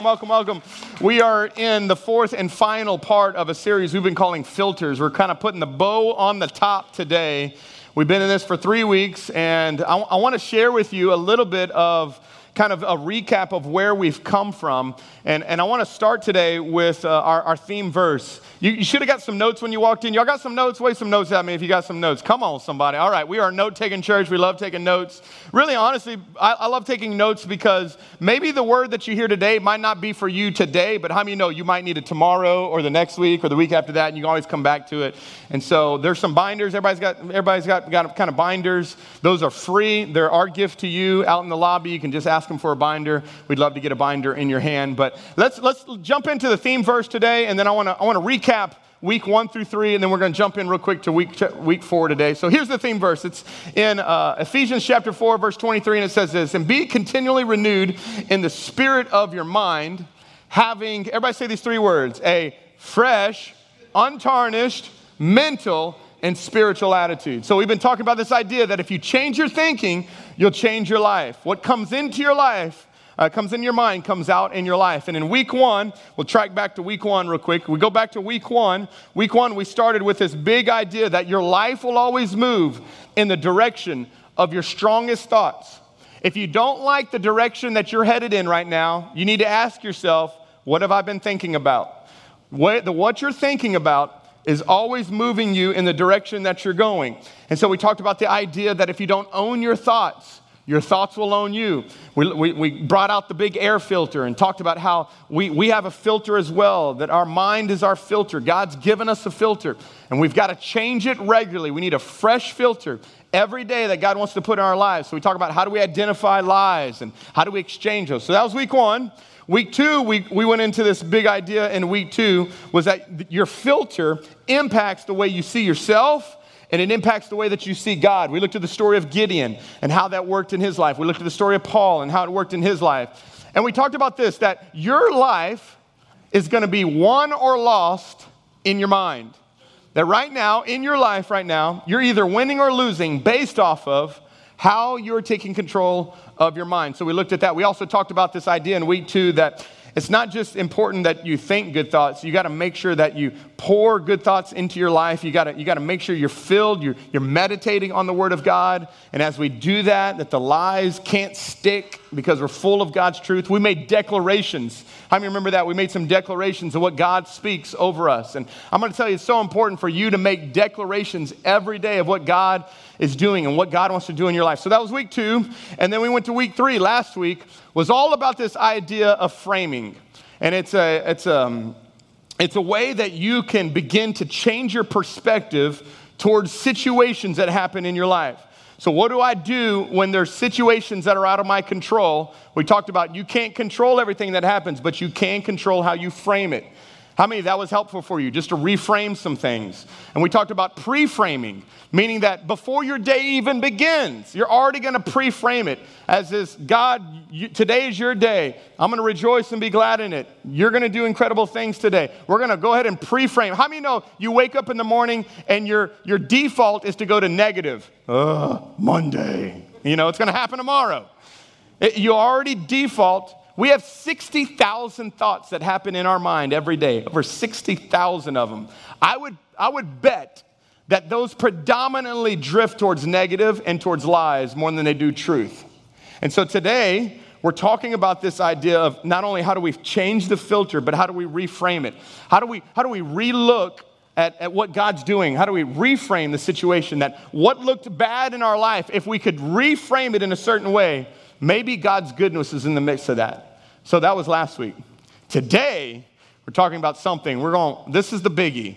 Welcome, welcome. We are in the fourth and final part of a series we've been calling Filters. We're kind of putting the bow on the top today. We've been in this for three weeks, and I, I want to share with you a little bit of kind of a recap of where we've come from. And, and I want to start today with uh, our, our theme verse. You, you should have got some notes when you walked in. Y'all got some notes? Wave some notes at me if you got some notes. Come on, somebody. All right, we are a note taking church. We love taking notes. Really, honestly, I, I, love taking notes because maybe the word that you hear today might not be for you today, but how many know you might need it tomorrow or the next week or the week after that, and you can always come back to it. And so there's some binders. Everybody's got, everybody's got, got kind of binders. Those are free. They're our gift to you out in the lobby. You can just ask them for a binder. We'd love to get a binder in your hand. But let's, let's jump into the theme verse today, and then I want to I want to recap week one through three, and then we're going to jump in real quick to week, week four today. So here's the theme verse. It's in uh, Ephesians chapter 4, verse 23, and it says this And be continually renewed in the spirit of your mind, having, everybody say these three words, a fresh, untarnished, mental, and spiritual attitude. So we've been talking about this idea that if you change your thinking, you'll change your life. What comes into your life uh, comes in your mind comes out in your life. And in week one, we'll track back to week one real quick. We go back to week one. Week one, we started with this big idea that your life will always move in the direction of your strongest thoughts. If you don't like the direction that you're headed in right now, you need to ask yourself, what have I been thinking about? What, the, what you're thinking about is always moving you in the direction that you're going. And so we talked about the idea that if you don't own your thoughts, your thoughts will own you. We, we, we, brought out the big air filter and talked about how we, we have a filter as well, that our mind is our filter. God's given us a filter, and we've got to change it regularly. We need a fresh filter every day that God wants to put in our lives. So we talk about how do we identify lies and how do we exchange those. So that was week one. Week two, we, we went into this big idea in week two was that your filter impacts the way you see yourself and it impacts the way that you see God. We looked at the story of Gideon and how that worked in his life. We looked at the story of Paul and how it worked in his life. And we talked about this that your life is going to be won or lost in your mind. That right now, in your life right now, you're either winning or losing based off of how you're taking control of your mind. So we looked at that. We also talked about this idea in week two that it's not just important that you think good thoughts. You got to make sure that you pour good thoughts into your life. You got to you got to make sure you're filled. You're, you're meditating on the Word of God. And as we do that, that the lies can't stick because we're full of God's truth. We made declarations. How many remember that? We made some declarations of what God speaks over us. And I'm going to tell you, it's so important for you to make declarations every day of what God is doing and what God wants to do in your life. So that was week two. And then we went to week three last week, was all about this idea of framing. And it's a, it's a, um, it's a way that you can begin to change your perspective towards situations that happen in your life. So, what do I do when there's situations that are out of my control? We talked about you can't control everything that happens, but you can control how you frame it. How many that was helpful for you just to reframe some things? And we talked about pre framing, meaning that before your day even begins, you're already going to pre frame it as this God, you, today is your day. I'm going to rejoice and be glad in it. You're going to do incredible things today. We're going to go ahead and pre frame. How many know you wake up in the morning and your, your default is to go to negative? Ugh, Monday. You know, it's going to happen tomorrow. It, you already default we have 60,000 thoughts that happen in our mind every day, over 60,000 of them. I would, I would bet that those predominantly drift towards negative and towards lies more than they do truth. And so today, we're talking about this idea of not only how do we change the filter, but how do we reframe it? How do we, how do we relook at, at what God's doing? How do we reframe the situation that what looked bad in our life, if we could reframe it in a certain way, maybe God's goodness is in the midst of that. So that was last week. Today, we're talking about something. We're going, this is the biggie.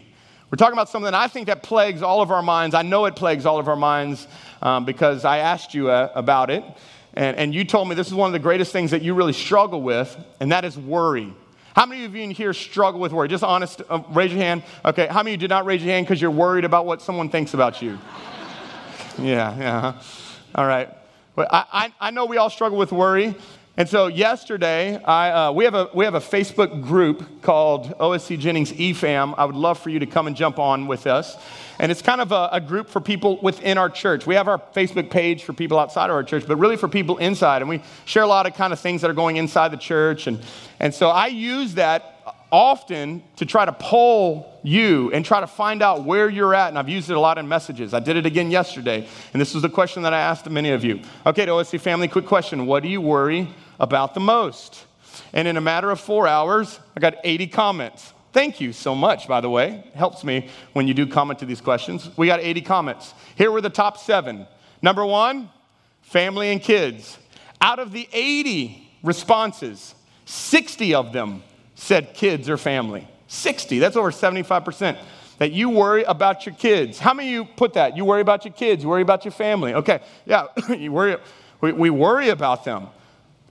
We're talking about something I think that plagues all of our minds. I know it plagues all of our minds um, because I asked you uh, about it. And, and you told me this is one of the greatest things that you really struggle with, and that is worry. How many of you in here struggle with worry? Just honest, uh, raise your hand. Okay, how many of you did not raise your hand because you're worried about what someone thinks about you? yeah, yeah. All right. But I, I, I know we all struggle with worry. And so yesterday, I, uh, we, have a, we have a Facebook group called OSC Jennings eFam. I would love for you to come and jump on with us. And it's kind of a, a, group for people within our church. We have our Facebook page for people outside of our church, but really for people inside. And we share a lot of kind of things that are going inside the church. And, and so I use that often to try to poll you and try to find out where you're at. And I've used it a lot in messages. I did it again yesterday. And this was the question that I asked many of you. Okay, to OSC family, quick question. What do you worry about the most? And in a matter of four hours, I got 80 comments. Thank you so much, by the way. It helps me when you do comment to these questions. We got 80 comments. Here were the top seven. Number one, family and kids. Out of the 80 responses, 60 of them said kids or family. 60, that's over 75%. That you worry about your kids. How many of you put that? You worry about your kids, you worry about your family. Okay, yeah, you worry, we, we worry about them.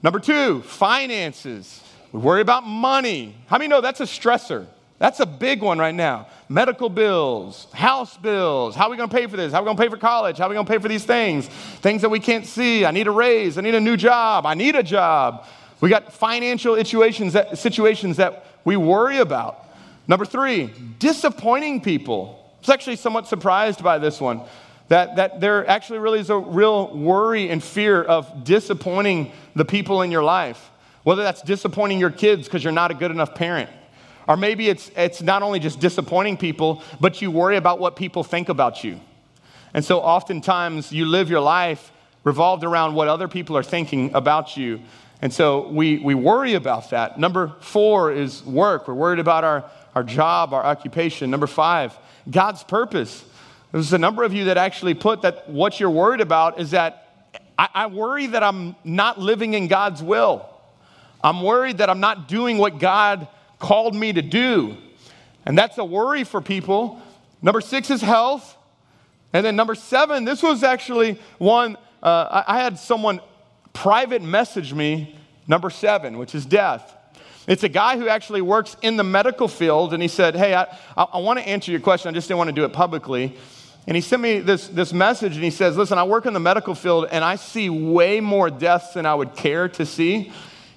Number two, finances. We worry about money. How many know that's a stressor? That's a big one right now. Medical bills, house bills. How are we going to pay for this? How are we going to pay for college? How are we going to pay for these things? Things that we can't see. I need a raise. I need a new job. I need a job. We got financial situations that, situations that we worry about. Number three, disappointing people. I was actually somewhat surprised by this one. That, that there actually really is a real worry and fear of disappointing the people in your life. Whether that's disappointing your kids because you're not a good enough parent. Or maybe it's, it's not only just disappointing people, but you worry about what people think about you. And so oftentimes you live your life revolved around what other people are thinking about you. And so we, we worry about that. Number four is work. We're worried about our, our job, our occupation. Number five, God's purpose. There's a number of you that actually put that what you're worried about is that I, I worry that I'm not living in God's will. I'm worried that I'm not doing what God called me to do. And that's a worry for people. Number six is health. And then number seven, this was actually one, uh, I, I had someone private message me, number seven, which is death. It's a guy who actually works in the medical field, and he said, Hey, I, I, I want to answer your question. I just didn't want to do it publicly. And he sent me this, this message, and he says, Listen, I work in the medical field, and I see way more deaths than I would care to see.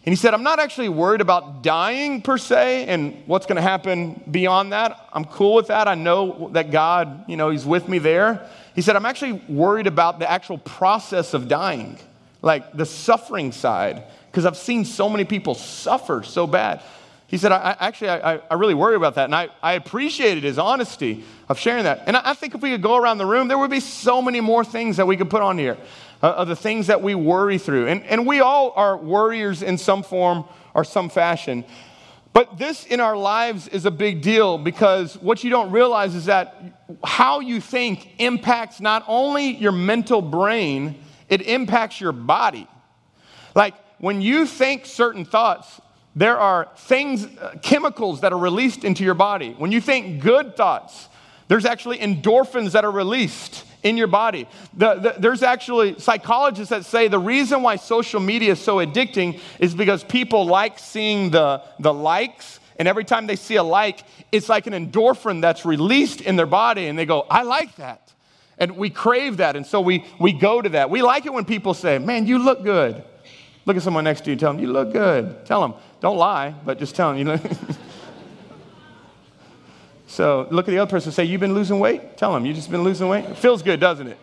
And he said, I'm not actually worried about dying per se and what's going to happen beyond that. I'm cool with that. I know that God, you know, He's with me there. He said, I'm actually worried about the actual process of dying, like the suffering side, because I've seen so many people suffer so bad. He said, I, actually, I, I, really worry about that. And I, I appreciated his honesty of sharing that. And I, I think if we could go around the room, there would be so many more things that we could put on here uh, of the things that we worry through. And, and we all are worriers in some form or some fashion. But this in our lives is a big deal because what you don't realize is that how you think impacts not only your mental brain, it impacts your body. Like when you think certain thoughts, there are things, uh, chemicals that are released into your body. When you think good thoughts, there's actually endorphins that are released in your body. The, the, there's actually psychologists that say the reason why social media is so addicting is because people like seeing the, the likes. And every time they see a like, it's like an endorphin that's released in their body, and they go, I like that. And we crave that, and so we, we go to that. We like it when people say, Man, you look good. Look at someone next to you, tell them, You look good. Tell them, don't lie, but just tell them, you know. So look at the other person say, You've been losing weight? Tell them, You've just been losing weight? Feels good, doesn't it?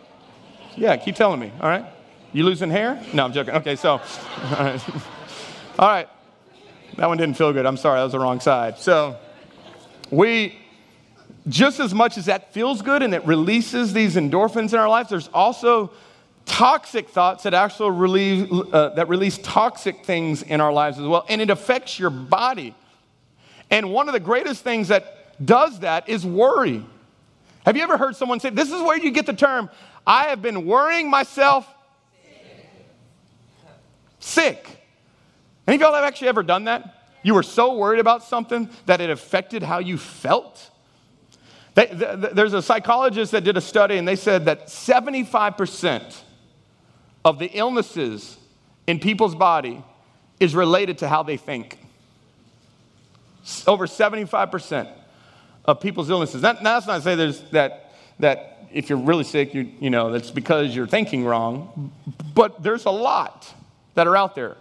Yeah, keep telling me, all right? You losing hair? No, I'm joking. Okay, so, all right. all right. That one didn't feel good. I'm sorry, that was the wrong side. So, we, just as much as that feels good and it releases these endorphins in our lives, there's also toxic thoughts that actually relieve, uh, that release toxic things in our lives as well, and it affects your body. And one of the greatest things that does that is worry. Have you ever heard someone say, This is where you get the term, I have been worrying myself sick? Any of y'all have actually ever done that? You were so worried about something that it affected how you felt? They, there's a psychologist that did a study, and they said that 75% of the illnesses in people's body is related to how they think. Over 75% of people's illnesses. That, that's not to say there's that, that if you're really sick, you, you know, that's because you're thinking wrong, but there's a lot that are out there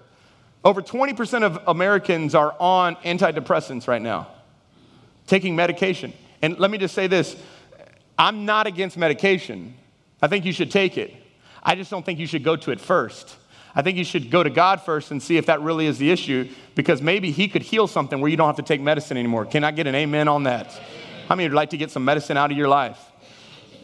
Over 20% of Americans are on antidepressants right now, taking medication. And let me just say this I'm not against medication. I think you should take it. I just don't think you should go to it first. I think you should go to God first and see if that really is the issue because maybe He could heal something where you don't have to take medicine anymore. Can I get an amen on that? How many would like to get some medicine out of your life?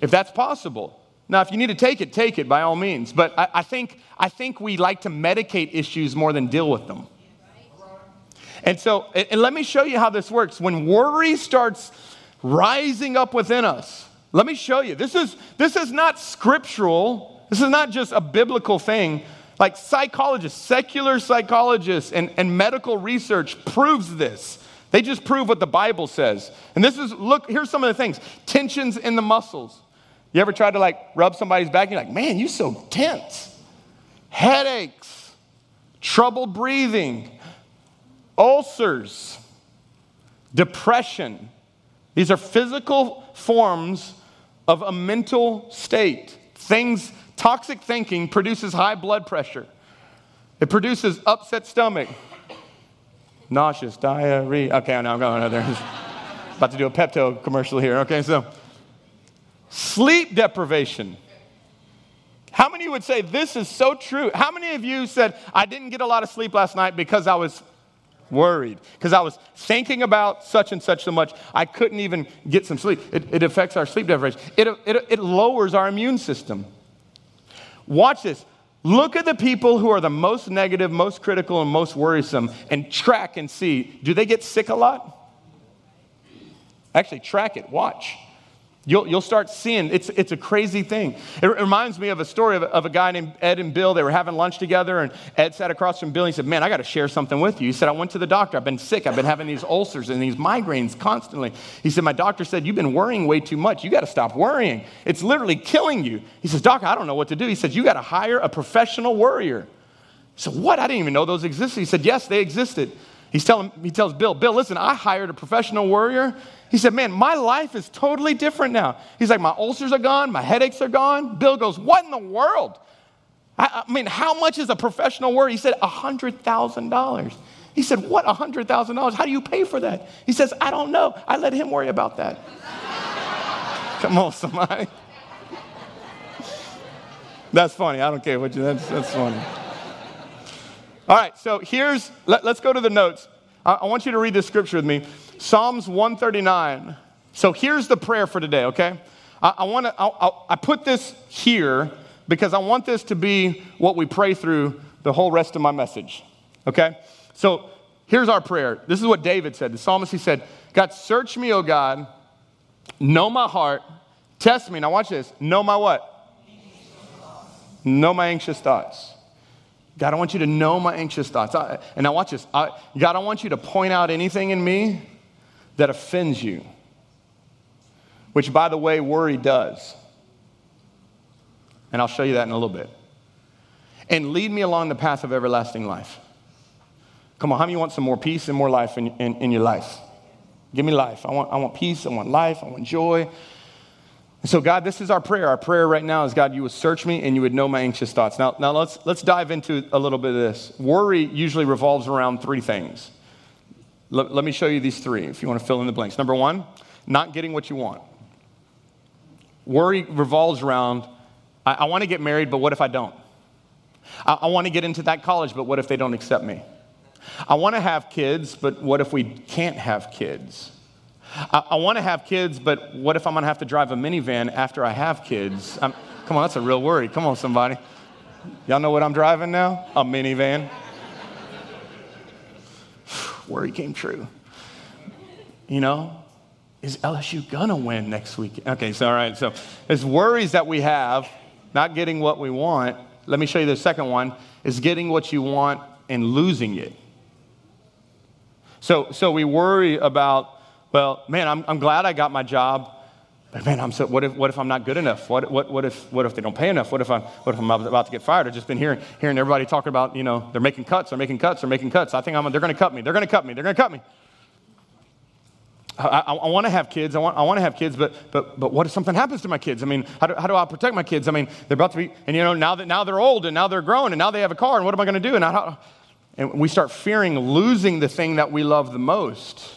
If that's possible. Now, if you need to take it, take it by all means. But I, I think, I think we like to medicate issues more than deal with them. And so, and let me show you how this works. When worry starts rising up within us, let me show you. This is, this is not scriptural, this is not just a biblical thing. Like psychologists, secular psychologists, and, and medical research proves this. They just prove what the Bible says. And this is, look, here's some of the things tensions in the muscles. You ever tried to like rub somebody's back and you're like, man, you're so tense. Headaches, trouble breathing, ulcers, depression. These are physical forms of a mental state. Things, toxic thinking produces high blood pressure. It produces upset stomach, nauseous, diarrhea. Okay, now I'm going there. About to do a Pepto commercial here. Okay, so sleep deprivation. How many would say this is so true? How many of you said, I didn't get a lot of sleep last night because I was worried, because I was thinking about such and such so much, I couldn't even get some sleep. It, it affects our sleep deprivation, it, it, it lowers our immune system. Watch this. Look at the people who are the most negative, most critical, and most worrisome and track and see do they get sick a lot? Actually, track it, watch. You'll, you'll start seeing it's, it's a crazy thing. It reminds me of a story of, of a guy named Ed and Bill. They were having lunch together, and Ed sat across from Bill. And he said, Man, I got to share something with you. He said, I went to the doctor. I've been sick. I've been having these ulcers and these migraines constantly. He said, My doctor said, You've been worrying way too much. You got to stop worrying. It's literally killing you. He says, Doc, I don't know what to do. He said, You got to hire a professional worrier. So what? I didn't even know those existed. He said, Yes, they existed. He's telling, he tells Bill, Bill, listen, I hired a professional worrier he said, Man, my life is totally different now. He's like, My ulcers are gone, my headaches are gone. Bill goes, What in the world? I, I mean, how much is a professional worry? He said, $100,000. He said, What, $100,000? How do you pay for that? He says, I don't know. I let him worry about that. Come on, somebody. That's funny. I don't care what you, that's, that's funny. All right, so here's, let, us go to the notes. I, I want you to read this scripture with me. Psalms 139. So here's the prayer for today, okay? I, I want to, I, I put this here because I want this to be what we pray through the whole rest of my message, okay? So here's our prayer. This is what David said. The psalmist, he said, God, search me, O God, know my heart, test me. Now watch this. Know my what? Know my anxious thoughts. God, I want you to know my anxious thoughts. I, and now watch this. I, God, I want you to point out anything in me that offends you, which, by the way, worry does. And I'll show you that in a little bit. And lead me along the path of everlasting life. Come on, how many want some more peace and more life in, in, in your life? Give me life. I want, I want peace. I want life. I want joy. And so, God, this is our prayer. Our prayer right now is, God, you would search me and you would know my anxious thoughts. Now, now let's, let's dive into a little bit of this. Worry usually revolves around three things let, let me show you these three if you want to fill in the blanks. Number one, not getting what you want. Worry revolves around I, I want to get married, but what if I don't? I, I want to get into that college, but what if they don't accept me? I want to have kids, but what if we can't have kids? I, I want to have kids, but what if I'm going to have to drive a minivan after I have kids? I'm, come on, that's a real worry. Come on, somebody. Y'all know what I'm driving now? A minivan worry came true. You know, is LSU gonna win next week? Okay, so all right, so it's worries that we have, not getting what we want. Let me show you the second one is getting what you want and losing it. So, so we worry about, well, man, I'm, I'm glad I got my job, but man, I'm so, what, if, what if I'm not good enough? What, what, what, if, what if they don't pay enough? What if, I'm, what if I'm about to get fired? I've just been hearing, hearing everybody talking about, you know, they're making cuts, they're making cuts, they're making cuts. I think I'm, they're going to cut me, they're going to cut me, they're going to cut me. I, I, I want to have kids. I want, I want to have kids, but, but, but what if something happens to my kids? I mean, how do, how do I protect my kids? I mean, they're about to be, and you know, now that now they're old and now they're grown and now they have a car, and what am I going to do? And, I, And we start fearing losing the thing that we love the most.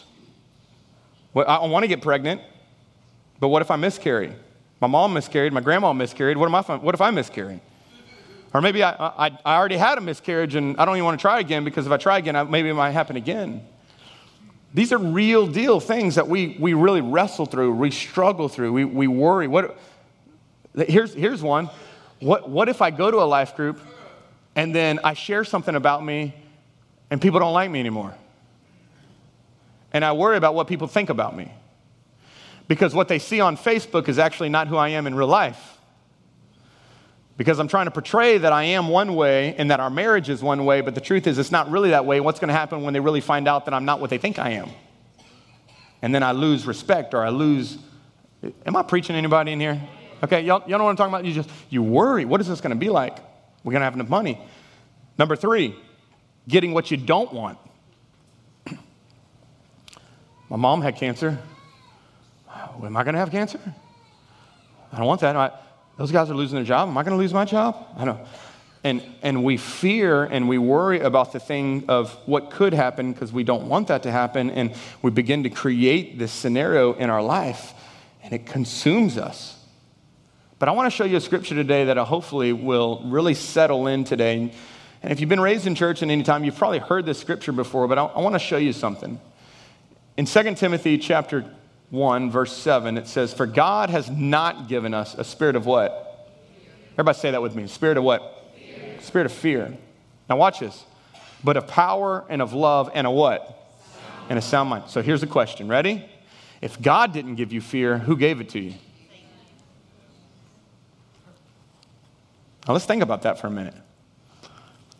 Well, I want to get pregnant, but what if I miscarry? My mom miscarried, my grandma miscarried. What, am I, what if I miscarry? Or maybe I, I, I, already had a miscarriage and I don't even want to try again because if I try again, I, maybe it might happen again. These are real deal things that we, we really wrestle through, we struggle through, we, we worry. What, here's, here's one. What, what if I go to a life group and then I share something about me and people don't like me anymore? And I worry about what people think about me. Because what they see on Facebook is actually not who I am in real life because I'm trying to portray that I am one way and that our marriage is one way, but the truth is it's not really that way. What's going to happen when they really find out that I'm not what they think I am? And then I lose respect or I lose. Am I preaching anybody in here? Okay, y'all, y'all know what I'm talking about? You just, you worry. What is this going to be like? We're going to have enough money. Number three, getting what you don't want. My mom had cancer. Am I going to have cancer? I don't want that. I, those guys are losing their job. Am I going to lose my job? I know. And, and we fear and we worry about the thing of what could happen because we don't want that to happen. And we begin to create this scenario in our life and it consumes us. But I want to show you a scripture today that hopefully will really settle in today. And if you've been raised in church and any time, you've probably heard this scripture before, but I, I want to show you something. In 2 Timothy chapter 1, verse 7, it says, For God has not given us a spirit of what? Everybody say that with me. Spirit of what? Fear. Spirit of fear. Now watch this. But of power and of love and a what? Sound. And a sound mind. So here's the question. Ready? If God didn't give you fear, who gave it to you? Now let's think about that for a minute.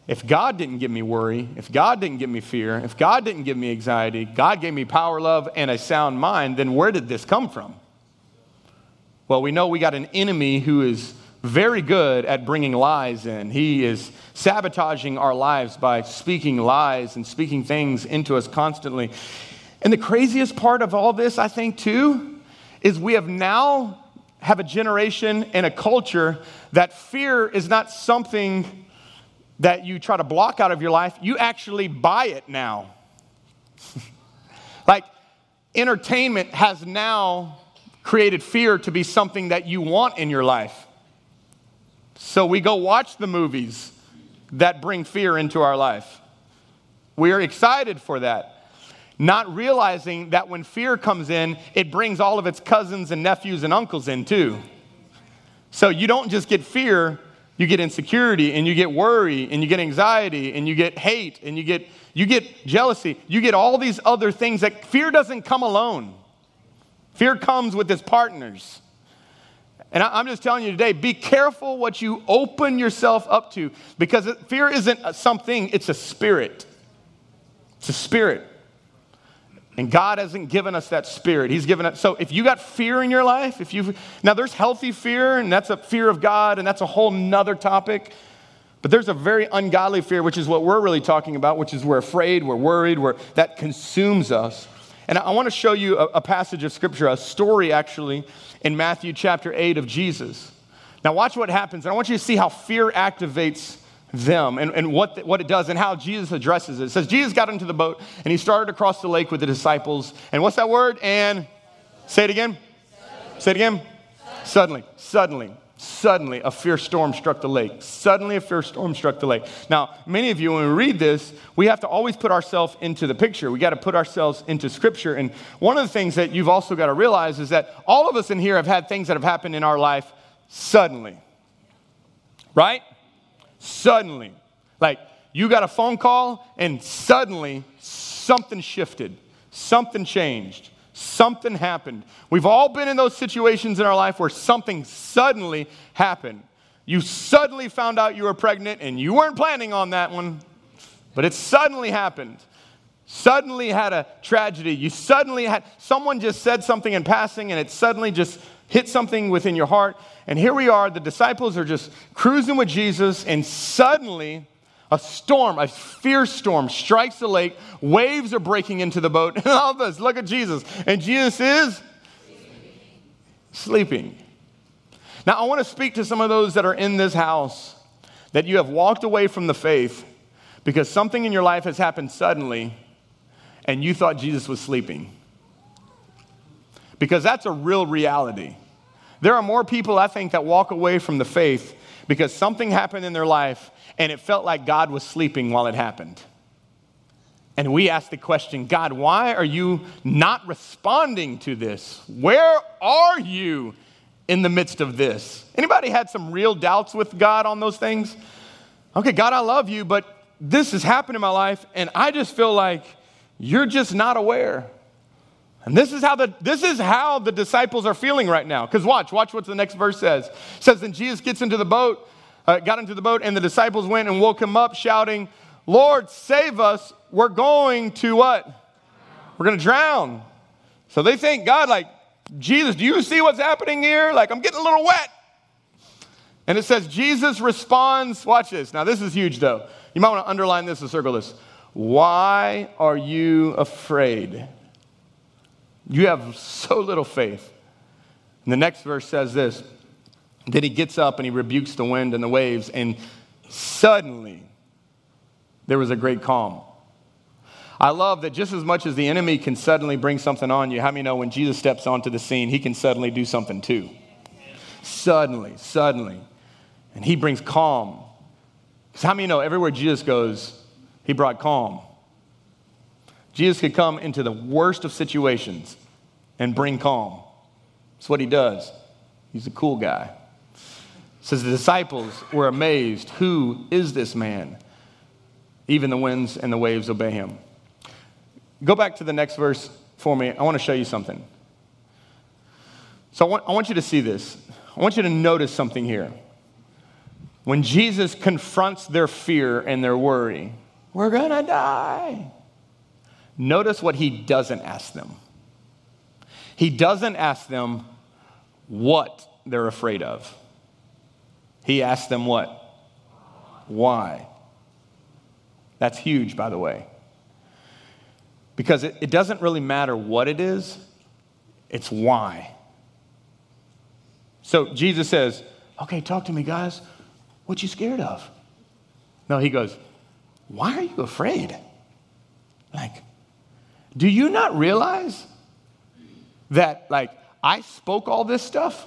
If God didn't give me worry, if God didn't give me fear, if God didn't give me anxiety, God gave me power, love, and a sound mind, then where did this come from? Well, we know we got an enemy who is very good at bringing lies in. He is sabotaging our lives by speaking lies and speaking things into us constantly. And the craziest part of all this, I think, too, is we have now have a generation and a culture that fear is not something that you try to block out of your life, you actually buy it now. like, entertainment has now created fear to be something that you want in your life. So we go watch the movies that bring fear into our life. We're excited for that. Not realizing that when fear comes in, it brings all of its cousins and nephews and uncles in too. So you don't just get fear, you get insecurity and you get worry and you get anxiety and you get hate and you get you get jealousy. You get all these other things that fear doesn't come alone. Fear comes with its partners. And i'm just telling you today be careful what you open yourself up to because fear isn't something it's a spirit. It's a spirit and God hasn't given us that spirit. He's given us. So if you got fear in your life, if you now there's healthy fear, and that's a fear of God, and that's a whole nother topic. But there's a very ungodly fear, which is what we're really talking about, which is we're afraid, we're worried, we're, that consumes us. And I want to show you a, a passage of scripture, a story actually, in Matthew chapter 8 of Jesus. Now, watch what happens. And I want you to see how fear activates them and, and what, what it does and how Jesus addresses it. It says, Jesus got into the boat and he started across the lake with the disciples. And what's that word? And say it again. Suddenly. Say it again. Suddenly. Suddenly. Suddenly, a fierce storm struck the lake. Suddenly, a fierce storm struck the lake. Now, many of you, when we read this, we have to always put ourselves into the picture. We got to put ourselves into Scripture. And one of the things that you've also got to realize is that all of us in here have had things that have happened in our life suddenly. Right? Suddenly. Like you got a phone call and suddenly something shifted, something changed, something happened. We've all been in those situations in our life where something suddenly happened. You suddenly found out you were pregnant and you weren't planning on that one, but it suddenly happened. Suddenly had a tragedy. You suddenly had someone just said something in passing and it suddenly just hit something within your heart. And here we are, the disciples are just cruising with Jesus, and suddenly a storm, a fierce storm, strikes the lake. Waves are breaking into the boat. And all of us, look at Jesus. And Jesus is sleeping. Now, I want to speak to some of those that are in this house that you have walked away from the faith because something in your life has happened suddenly and you thought Jesus was sleeping. Because that's a real reality. There are more people, I think, that walk away from the faith because something happened in their life and it felt like God was sleeping while it happened. And we ask the question God, why are you not responding to this? Where are you in the midst of this? Anybody had some real doubts with God on those things? Okay, God, I love you, but this has happened in my life, and I just feel like you're just not aware. And this is how the this is how the disciples are feeling right now. Because watch, watch what the next verse says. It says, then Jesus gets into the boat, uh, got into the boat, and the disciples went and woke him up, shouting, Lord, save us. We're going to what? We're going to drown. So they think, God, like, Jesus, do you see what's happening here? Like, I'm getting a little wet. And it says, Jesus responds, watch this. Now, this is huge, though. You might want to underline this and circle this. Why are you afraid? You have so little faith. And the next verse says this Then he gets up and he rebukes the wind and the waves, and suddenly there was a great calm. I love that just as much as the enemy can suddenly bring something on you, how many know when Jesus steps onto the scene, he can suddenly do something too? Suddenly, suddenly. And he brings calm. Because how many know everywhere Jesus goes, he brought calm? Jesus could come into the worst of situations and bring calm. That's what he does. He's a cool guy. It says the disciples were amazed. Who is this man? Even the winds and the waves obey him. Go back to the next verse for me. I want to show you something. So I want, I want you to see this. I want you to notice something here. When Jesus confronts their fear and their worry, we're going to die. Notice what he doesn't ask them. He doesn't ask them what they're afraid of. He asks them what? Why? That's huge, by the way. Because it, it doesn't really matter what it is, it's why. So Jesus says, Okay, talk to me, guys. What you scared of? No, he goes, Why are you afraid? Like, do you not realize that, like, I spoke all this stuff?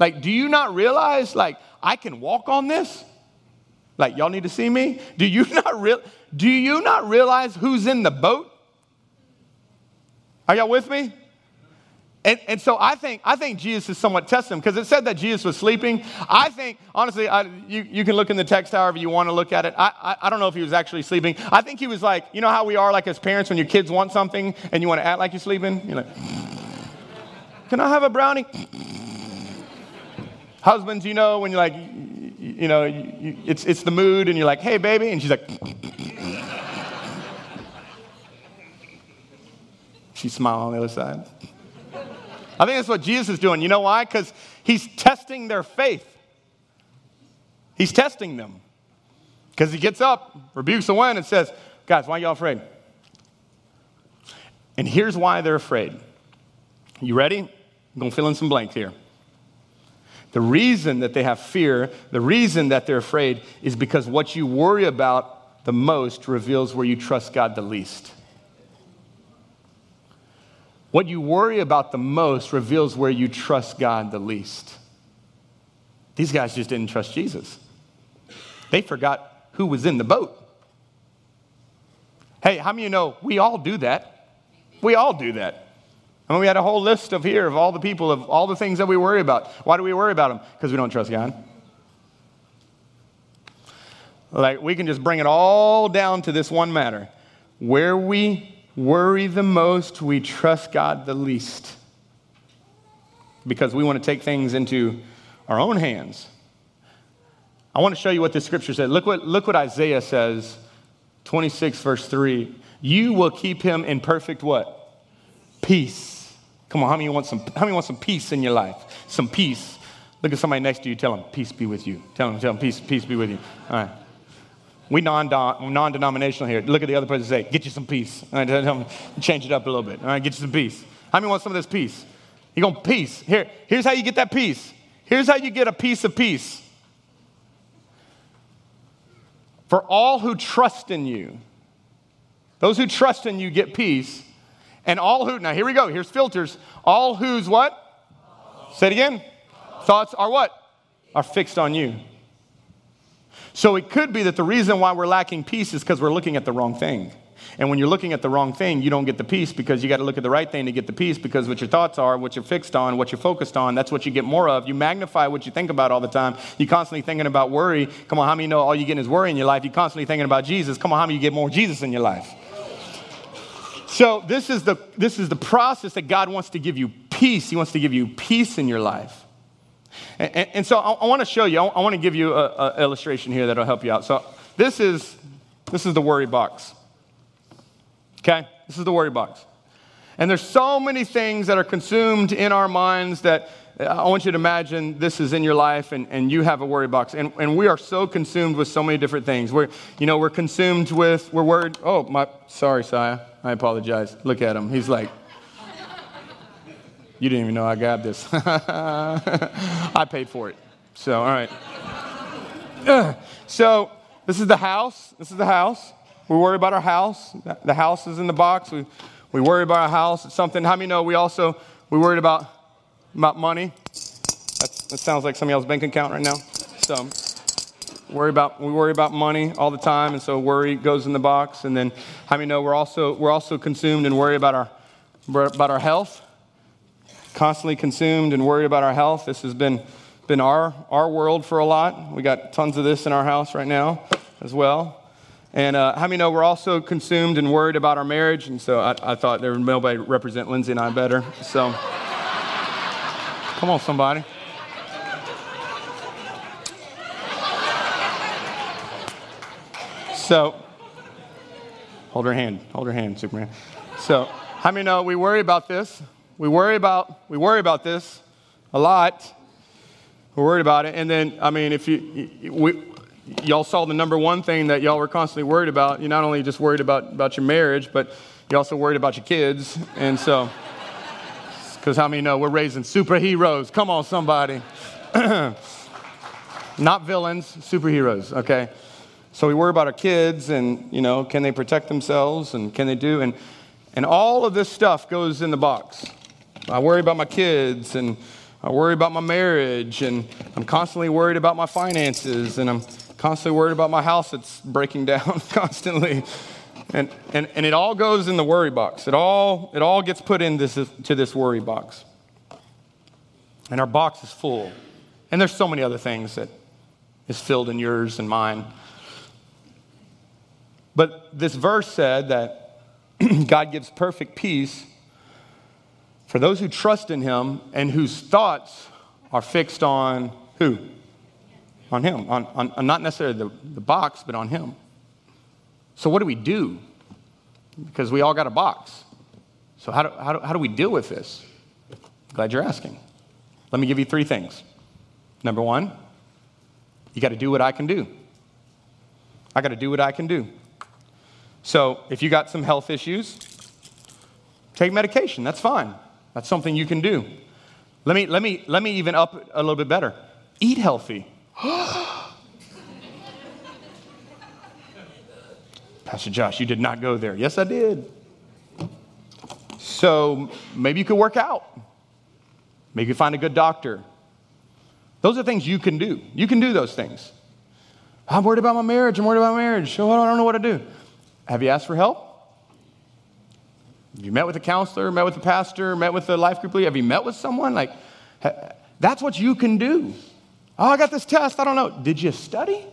Like, do you not realize, like, I can walk on this? Like, y'all need to see me? Do you not, re- do you not realize who's in the boat? Are y'all with me? And, and so I think, I think Jesus is somewhat testing because it said that Jesus was sleeping. I think, honestly, I, you, you can look in the text however you want to look at it. I, I, I don't know if he was actually sleeping. I think he was like, you know how we are like as parents when your kids want something and you want to act like you're sleeping? You're like, can I have a brownie? Husbands, you know, when you're like, you, you know, you, it's, it's the mood and you're like, hey, baby. And she's like, She smiled on the other side. I think that's what Jesus is doing. You know why? Because he's testing their faith. He's testing them. Because he gets up, rebukes the wind, and says, Guys, why are y'all afraid? And here's why they're afraid. You ready? I'm going to fill in some blanks here. The reason that they have fear, the reason that they're afraid, is because what you worry about the most reveals where you trust God the least. What you worry about the most reveals where you trust God the least. These guys just didn't trust Jesus. They forgot who was in the boat. Hey, how many of you know we all do that? We all do that. I mean, we had a whole list of here of all the people, of all the things that we worry about. Why do we worry about them? Because we don't trust God. Like, we can just bring it all down to this one matter. Where we worry the most, we trust God the least. Because we want to take things into our own hands. I want to show you what the scripture said. Look what, look what Isaiah says, 26, verse 3. You will keep him in perfect what? Peace. Come on, how many want some, how many want some peace in your life? Some peace. Look at somebody next to you, tell them, peace be with you. Tell them, tell them, peace, peace be with you. All right. We non denominational here. Look at the other person and say, get you some peace. Right, change it up a little bit. All right, get you some peace. How many want some of this peace? You going peace. Here, here's how you get that peace. Here's how you get a piece of peace. For all who trust in you, those who trust in you get peace. And all who, now here we go, here's filters. All whose what? Say it again. Thoughts are what? Are fixed on you. So it could be that the reason why we're lacking peace is because we're looking at the wrong thing. And when you're looking at the wrong thing, you don't get the peace because you got to look at the right thing to get the peace because what your thoughts are, what you're fixed on, what you're focused on, that's what you get more of. You magnify what you think about all the time. You're constantly thinking about worry. Come on, how many know all you get is worry in your life? You're constantly thinking about Jesus. Come on, how many you get more Jesus in your life? So this is the this is the process that God wants to give you peace. He wants to give you peace in your life. And, and, so I, I want to show you. I, I want to give you an illustration here that'll help you out. So this is this is the worry box. Okay? This is the worry box. And there's so many things that are consumed in our minds that uh, I want you to imagine this is in your life and, and you have a worry box. And, and we are so consumed with so many different things. We're, you know, we're consumed with, we're worried. Oh, my, sorry, Saya. I apologize. Look at him. He's like, you didn't even know I got this. I paid for it. So, all right. so, this is the house. This is the house. We worry about our house. The house is in the box. We, we worry about our house. It's something, how many know we also, we worried about, about money? That's, that sounds like somebody else's bank account right now. So worry about, we worry about money all the time. And so worry goes in the box. And then how many know we're also, we're also consumed and worry about our, about our health? Constantly consumed and worried about our health. This has been, been our, our world for a lot. We got tons of this in our house right now as well. And uh, how many know we're also consumed and worried about our marriage? And so I, I thought there would nobody represent Lindsay and I better. So come on, somebody. So hold her hand. Hold her hand, Superman. So how many know we worry about this? We worry about we worry about this a lot. We're worried about it. And then, I mean, if you, we, y'all saw the number one thing that y'all were constantly worried about. You're not only just worried about, about your marriage, but you're also worried about your kids. And so, because how many know we're raising superheroes? Come on, somebody. not villains, superheroes, okay? So we worry about our kids and, you know, can they protect themselves and can they do? And, and all of this stuff goes in the box. I worry about my kids and I worry about my marriage and I'm constantly worried about my finances and I'm constantly worried about my house that's breaking down constantly. And, and, and it all goes in the worry box. It all, it all gets put into this, to this worry box. And our box is full. And there's so many other things that is filled in yours and mine. But this verse said that God gives perfect peace for those who trust in him and whose thoughts are fixed on who? on Him, on, on, on not necessarily the, the box, but on Him. So, what do we do? Because we all got a box. So, how do, how do, how do we deal with this? Glad you're asking. Let me give you three things. Number one, you got to do what I can do. I got to do what I can do. So, if you got some health issues, take medication. That's fine. That's something you can do. Let me, let me, let me even up a little bit better. Eat healthy. Pastor Josh, you did not go there. Yes, I did. So maybe you could work out. Maybe you find a good doctor. Those are things you can do. You can do those things. I'm worried about my marriage. I'm worried about my marriage. Oh, I don't know what to do. Have you asked for help? You met with a counselor, met with a pastor, met with a life group leader? Have you met with someone? Like, that's what you can do. Oh, I got this test. I don't know. Did you study?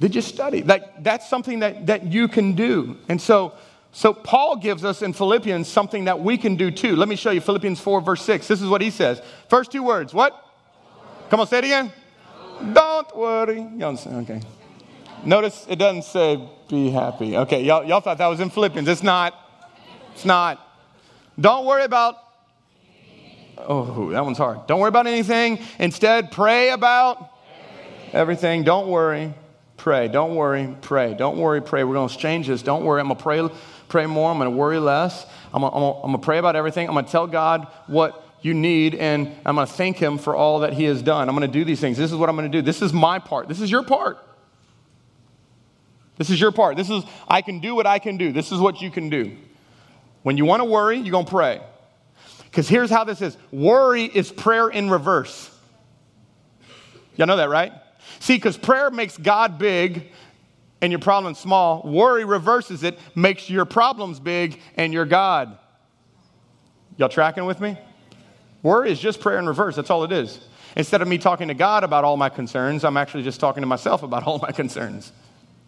Did you study? Like that's something that, that you can do. And so, so Paul gives us in Philippians something that we can do too. Let me show you Philippians 4, verse 6. This is what he says. First two words. What? Come on, say it again. Don't worry. Okay. Notice it doesn't say be happy. Okay, y'all, y'all thought that was in Philippians. It's not. It's not. Don't worry about Oh, that one's hard. Don't worry about anything. Instead, pray about everything. Don't worry. Pray. Don't worry. Pray. Don't worry. Pray. We're going to change this. Don't worry. I'm going to pray, pray more. I'm going to worry less. I'm going to pray about everything. I'm going to tell God what, you need, and I'm going to thank Him for all that He has done. I'm going to do these things. This is what I'm going to do. This is my part. This is your part. This is your part. This is, I can do what I can do. This is what you can do. When you want to worry, you're going to pray. Because here's how this is worry is prayer in reverse. Y'all know that, right? See, because prayer makes God big and your problems small. Worry reverses it, makes your problems big and your God. Y'all tracking with me? Worry is just prayer in reverse. That's all it is. Instead of me talking to God about all my concerns, I'm actually just talking to myself about all my concerns,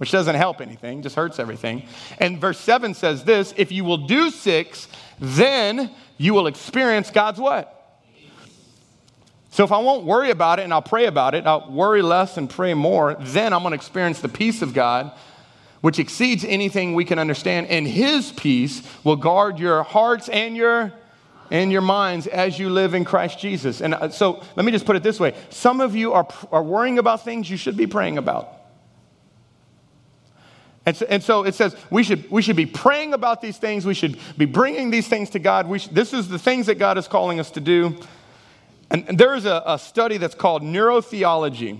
which doesn't help anything, just hurts everything. And verse 7 says this if you will do six, then you will experience God's what? So if I won't worry about it and I'll pray about it, I'll worry less and pray more, then I'm going to experience the peace of God, which exceeds anything we can understand. And His peace will guard your hearts and your and your minds as you live in Christ Jesus. And uh, so let me just put it this way some of you are, are worrying about things you should be praying about. And so, and so, it says we should, we should be praying about these things. We should be bringing these things to God. This is the things that God is calling us to do. And, and there is a, a study that's called neurotheology.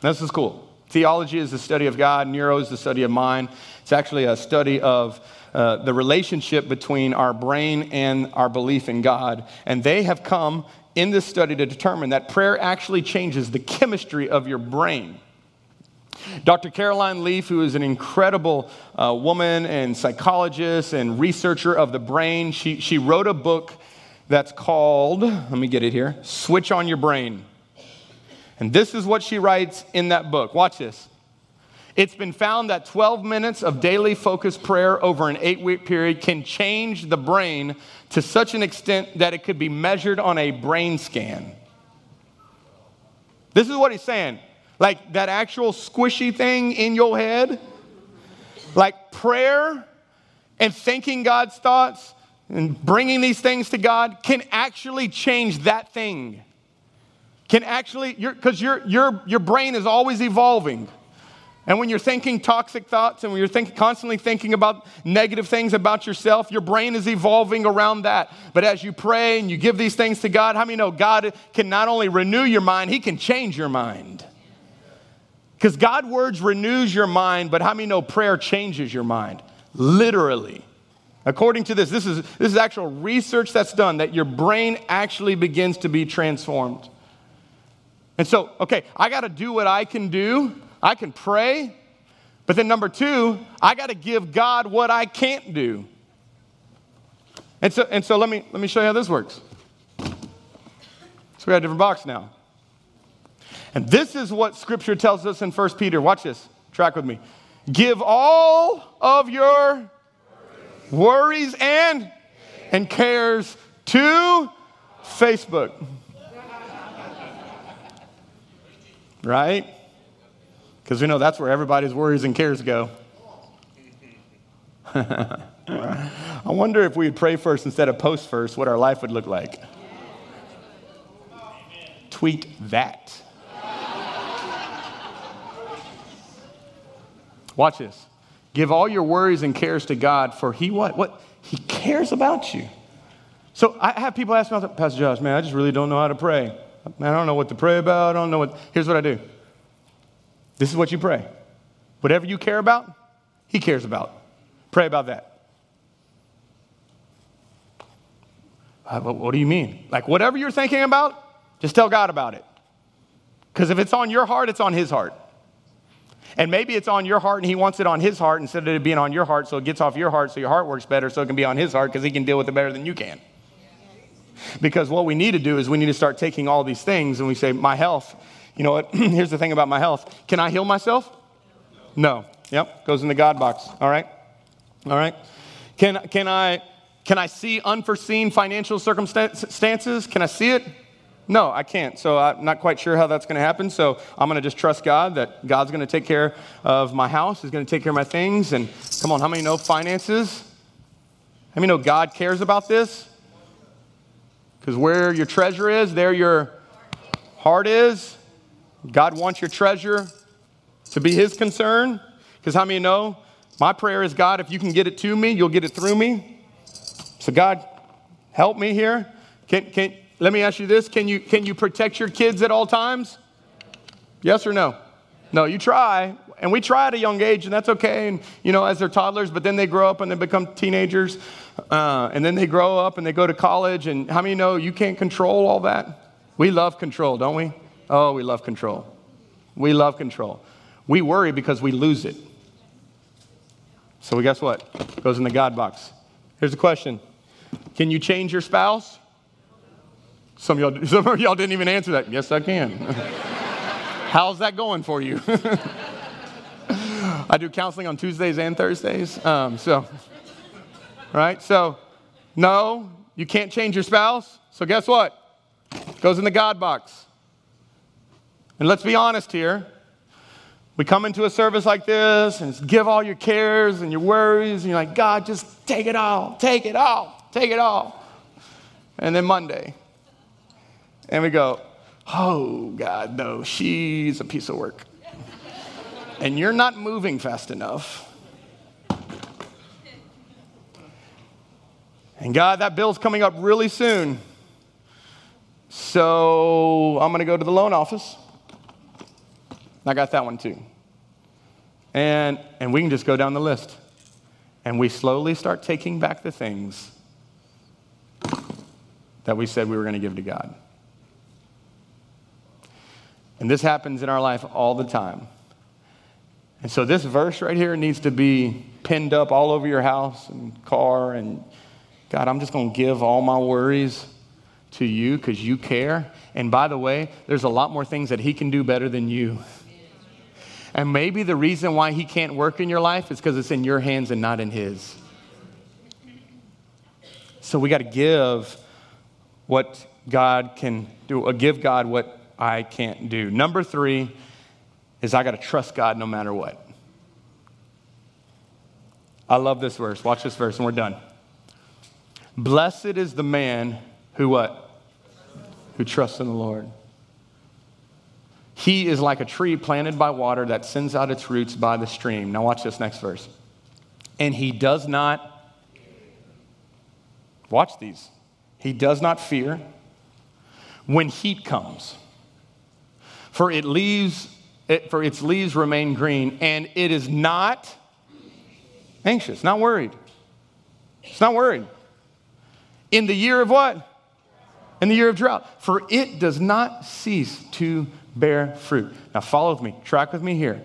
This is cool. Theology is the study of God, neuro is the study of mind. It's actually a study of uh, the relationship between our brain and our belief in God. And they have come in this study to determine that prayer actually changes the chemistry of your brain. Dr. Caroline Leaf, who is an incredible uh, woman and psychologist and researcher of the brain, she, she wrote a book that's called, let me get it here, Switch on Your Brain. And this is what she writes in that book. Watch this. It's been found that 12 minutes of daily focused prayer over an eight week period can change the brain to such an extent that it could be measured on a brain scan. This is what he's saying. Like that actual squishy thing in your head, like prayer and thinking God's thoughts and bringing these things to God can actually change that thing. Can actually, because your, your, your brain is always evolving. And when you're thinking toxic thoughts and when you're think, constantly thinking about negative things about yourself, your brain is evolving around that. But as you pray and you give these things to God, how many know God can not only renew your mind, He can change your mind? Because God words renews your mind, but how many know prayer changes your mind? Literally. According to this, this is, this is actual research that's done that your brain actually begins to be transformed. And so, okay, I got to do what I can do. I can pray. But then, number two, I got to give God what I can't do. And so, and so let, me, let me show you how this works. So we got a different box now. And this is what Scripture tells us in 1 Peter. Watch this. Track with me. Give all of your worries and and cares to Facebook. Right? Because we know that's where everybody's worries and cares go. I wonder if we'd pray first instead of post first, what our life would look like. Tweet that. Watch this. Give all your worries and cares to God, for He what? What? He cares about you. So I have people ask me, Pastor Josh, man, I just really don't know how to pray. Man, I don't know what to pray about. I don't know what. Here's what I do. This is what you pray. Whatever you care about, He cares about. Pray about that. Uh, what do you mean? Like whatever you're thinking about, just tell God about it. Because if it's on your heart, it's on His heart. And maybe it's on your heart and he wants it on his heart instead of it being on your heart, so it gets off your heart so your heart works better so it can be on his heart because he can deal with it better than you can. Because what we need to do is we need to start taking all these things and we say, My health, you know what? Here's the thing about my health. Can I heal myself? No. Yep, goes in the God box. All right? All right? Can, can, I, can I see unforeseen financial circumstances? Can I see it? No, I can't. So I'm not quite sure how that's going to happen. So I'm going to just trust God that God's going to take care of my house, He's going to take care of my things. And come on, how many know finances? How many know God cares about this? Because where your treasure is, there your heart is. God wants your treasure to be His concern. Because how many know? My prayer is, God, if you can get it to me, you'll get it through me. So, God, help me here. Can, can, let me ask you this can you, can you protect your kids at all times? Yes or no? No, you try. And we try at a young age, and that's okay. And, you know, as they're toddlers, but then they grow up and they become teenagers. Uh, and then they grow up and they go to college. And how many know you can't control all that? We love control, don't we? Oh, we love control. We love control. We worry because we lose it. So guess what? Goes in the God box. Here's the question Can you change your spouse? Some of y'all, some of y'all didn't even answer that. Yes, I can. How's that going for you? I do counseling on Tuesdays and Thursdays. Um, so, right? So, no, you can't change your spouse. So, guess what? Goes in the God box. And let's be honest here. We come into a service like this and give all your cares and your worries, and you're like, God, just take it all, take it all, take it all. And then Monday, and we go, Oh, God, no, she's a piece of work. And you're not moving fast enough. And God, that bill's coming up really soon. So I'm going to go to the loan office. I got that one too. And, and we can just go down the list. And we slowly start taking back the things that we said we were going to give to God. And this happens in our life all the time. And so this verse right here needs to be pinned up all over your house and car. And God, I'm just going to give all my worries to you because you care. And by the way, there's a lot more things that He can do better than you. And maybe the reason why He can't work in your life is because it's in your hands and not in His. So we got to give what God can do, uh, give God what I can't do. Number three is I got to trust God no matter what. I love this verse. Watch this verse and we're done. Blessed is the man who what? Who trusts in the Lord. He is like a tree planted by water that sends out its roots by the stream. Now watch this next verse. And he does not Watch these. He does not fear when heat comes for it leaves it, for its leaves remain green, and it is not anxious, not worried. It's not worried. In the year of what? In the year of drought. For it does not cease to bear fruit. Now follow with me, track with me here.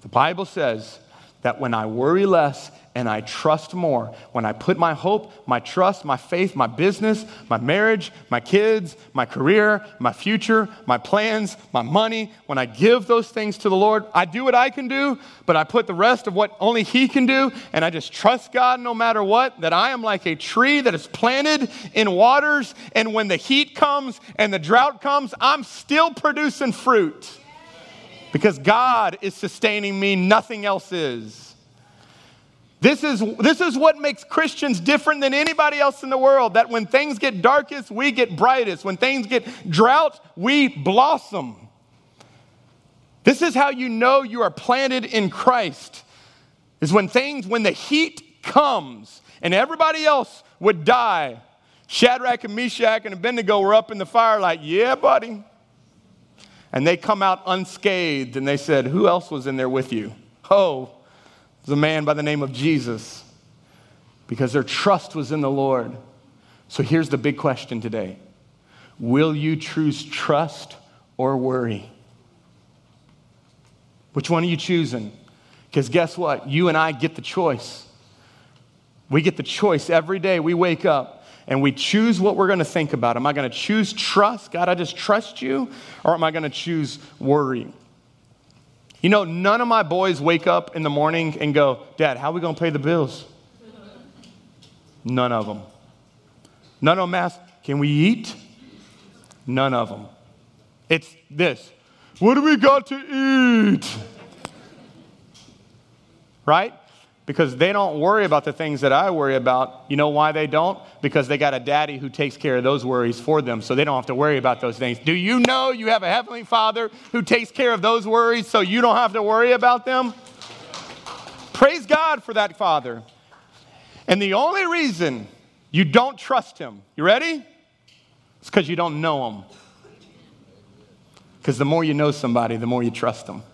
The Bible says that when I worry less and I trust more. When I put my hope, my trust, my faith, my business, my marriage, my kids, my career, my future, my plans, my money, when I give those things to the Lord, I do what I can do, but I put the rest of what only He can do, and I just trust God no matter what, that I am like a tree that is planted in waters, and when the heat comes and the drought comes, I'm still producing fruit. Because God is sustaining me, nothing else is. This is, this is what makes Christians different than anybody else in the world. That when things get darkest, we get brightest. When things get drought, we blossom. This is how you know you are planted in Christ. Is when things, when the heat comes and everybody else would die. Shadrach and Meshach and Abednego were up in the fire, like, yeah, buddy. And they come out unscathed and they said, Who else was in there with you? Oh, was a man by the name of Jesus because their trust was in the Lord. So here's the big question today Will you choose trust or worry? Which one are you choosing? Because guess what? You and I get the choice. We get the choice every day we wake up and we choose what we're going to think about. Am I going to choose trust? God, I just trust you? Or am I going to choose worry? You know, none of my boys wake up in the morning and go, Dad, how are we going to pay the bills? None of them. None of them ask, Can we eat? None of them. It's this What do we got to eat? Right? Because they don't worry about the things that I worry about. You know why they don't? Because they got a daddy who takes care of those worries for them, so they don't have to worry about those things. Do you know you have a heavenly father who takes care of those worries so you don't have to worry about them? Praise God for that father. And the only reason you don't trust him, you ready? It's because you don't know him. Because the more you know somebody, the more you trust them.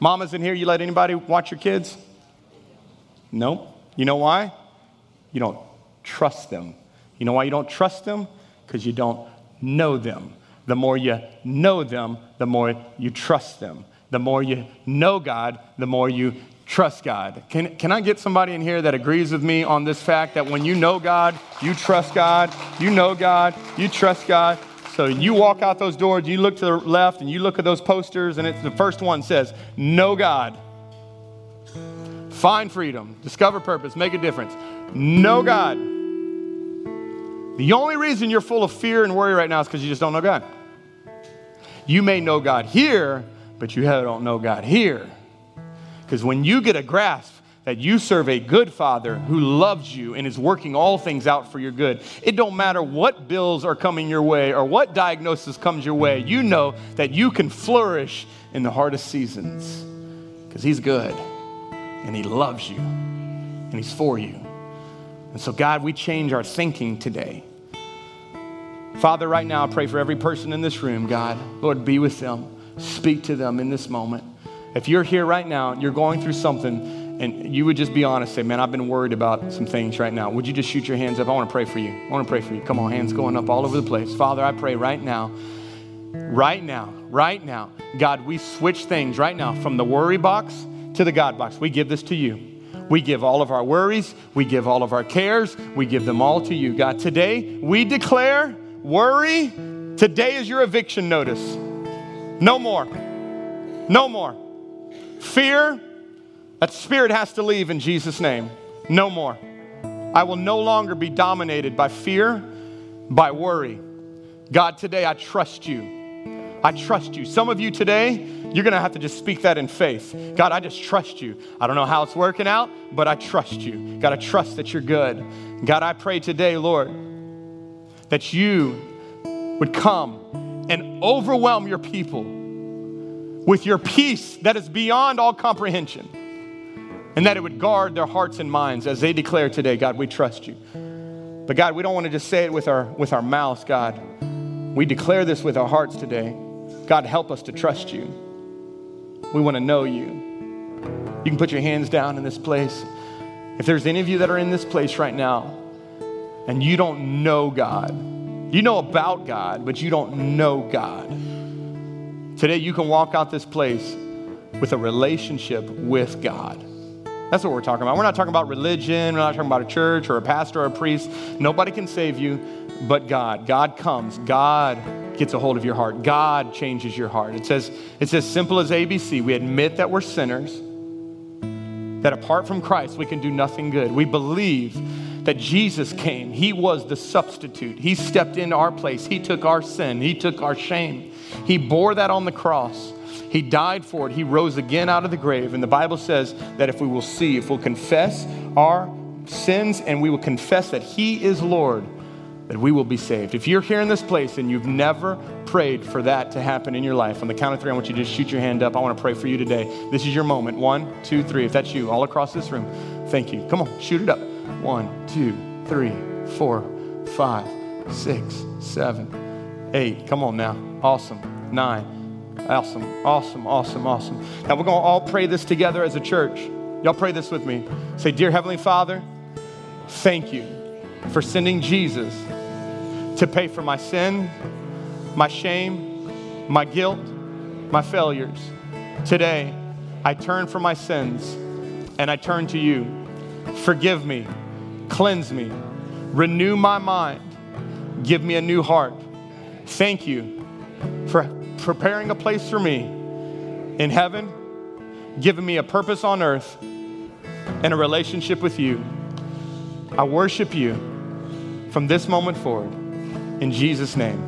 Mamas in here, you let anybody watch your kids? Nope. You know why? You don't trust them. You know why you don't trust them? Because you don't know them. The more you know them, the more you trust them. The more you know God, the more you trust God. Can, can I get somebody in here that agrees with me on this fact that when you know God, you trust God, you know God, you trust God? So you walk out those doors, you look to the left, and you look at those posters, and it's the first one says, Know God. Find freedom, discover purpose, make a difference. Know God. The only reason you're full of fear and worry right now is because you just don't know God. You may know God here, but you don't know God here. Because when you get a grasp that you serve a good father who loves you and is working all things out for your good, it don't matter what bills are coming your way or what diagnosis comes your way, you know that you can flourish in the hardest seasons because he's good and he loves you and he's for you. And so, God, we change our thinking today. Father, right now, I pray for every person in this room, God. Lord, be with them. Speak to them in this moment. If you're here right now, and you're going through something, and you would just be honest, say, Man, I've been worried about some things right now. Would you just shoot your hands up? I want to pray for you. I want to pray for you. Come on, hands going up all over the place. Father, I pray right now, right now, right now, God, we switch things right now from the worry box to the God box. We give this to you. We give all of our worries, we give all of our cares, we give them all to you. God, today we declare worry, today is your eviction notice. No more. No more. Fear, that spirit has to leave in Jesus' name. No more. I will no longer be dominated by fear, by worry. God, today I trust you. I trust you. Some of you today, you're going to have to just speak that in faith. God, I just trust you. I don't know how it's working out, but I trust you. God, I trust that you're good. God, I pray today, Lord, that you would come and overwhelm your people with your peace that is beyond all comprehension, and that it would guard their hearts and minds as they declare today, God, we trust you. But God, we don't want to just say it with our, with our mouths, God. We declare this with our hearts today. God, help us to trust you. We want to know you. You can put your hands down in this place. If there's any of you that are in this place right now and you don't know God, you know about God, but you don't know God. Today, you can walk out this place with a relationship with God. That's what we're talking about. We're not talking about religion. We're not talking about a church or a pastor or a priest. Nobody can save you but God. God comes. God gets a hold of your heart. God changes your heart. It says, it's as simple as ABC. We admit that we're sinners, that apart from Christ, we can do nothing good. We believe that Jesus came. He was the substitute. He stepped into our place. He took our sin. He took our shame. He bore that on the cross. He died for it. He rose again out of the grave. And the Bible says that if we will see, if we'll confess our sins and we will confess that He is Lord, that we will be saved. If you're here in this place and you've never prayed for that to happen in your life, on the count of three, I want you to just shoot your hand up. I want to pray for you today. This is your moment. One, two, three. If that's you, all across this room, thank you. Come on, shoot it up. One, two, three, four, five, six, seven, eight. Come on now. Awesome. Nine. Awesome, awesome, awesome, awesome. Now we're going to all pray this together as a church. Y'all pray this with me. Say, Dear Heavenly Father, thank you for sending Jesus to pay for my sin, my shame, my guilt, my failures. Today, I turn from my sins and I turn to you. Forgive me, cleanse me, renew my mind, give me a new heart. Thank you for preparing a place for me in heaven, giving me a purpose on earth, and a relationship with you. I worship you from this moment forward. In Jesus' name.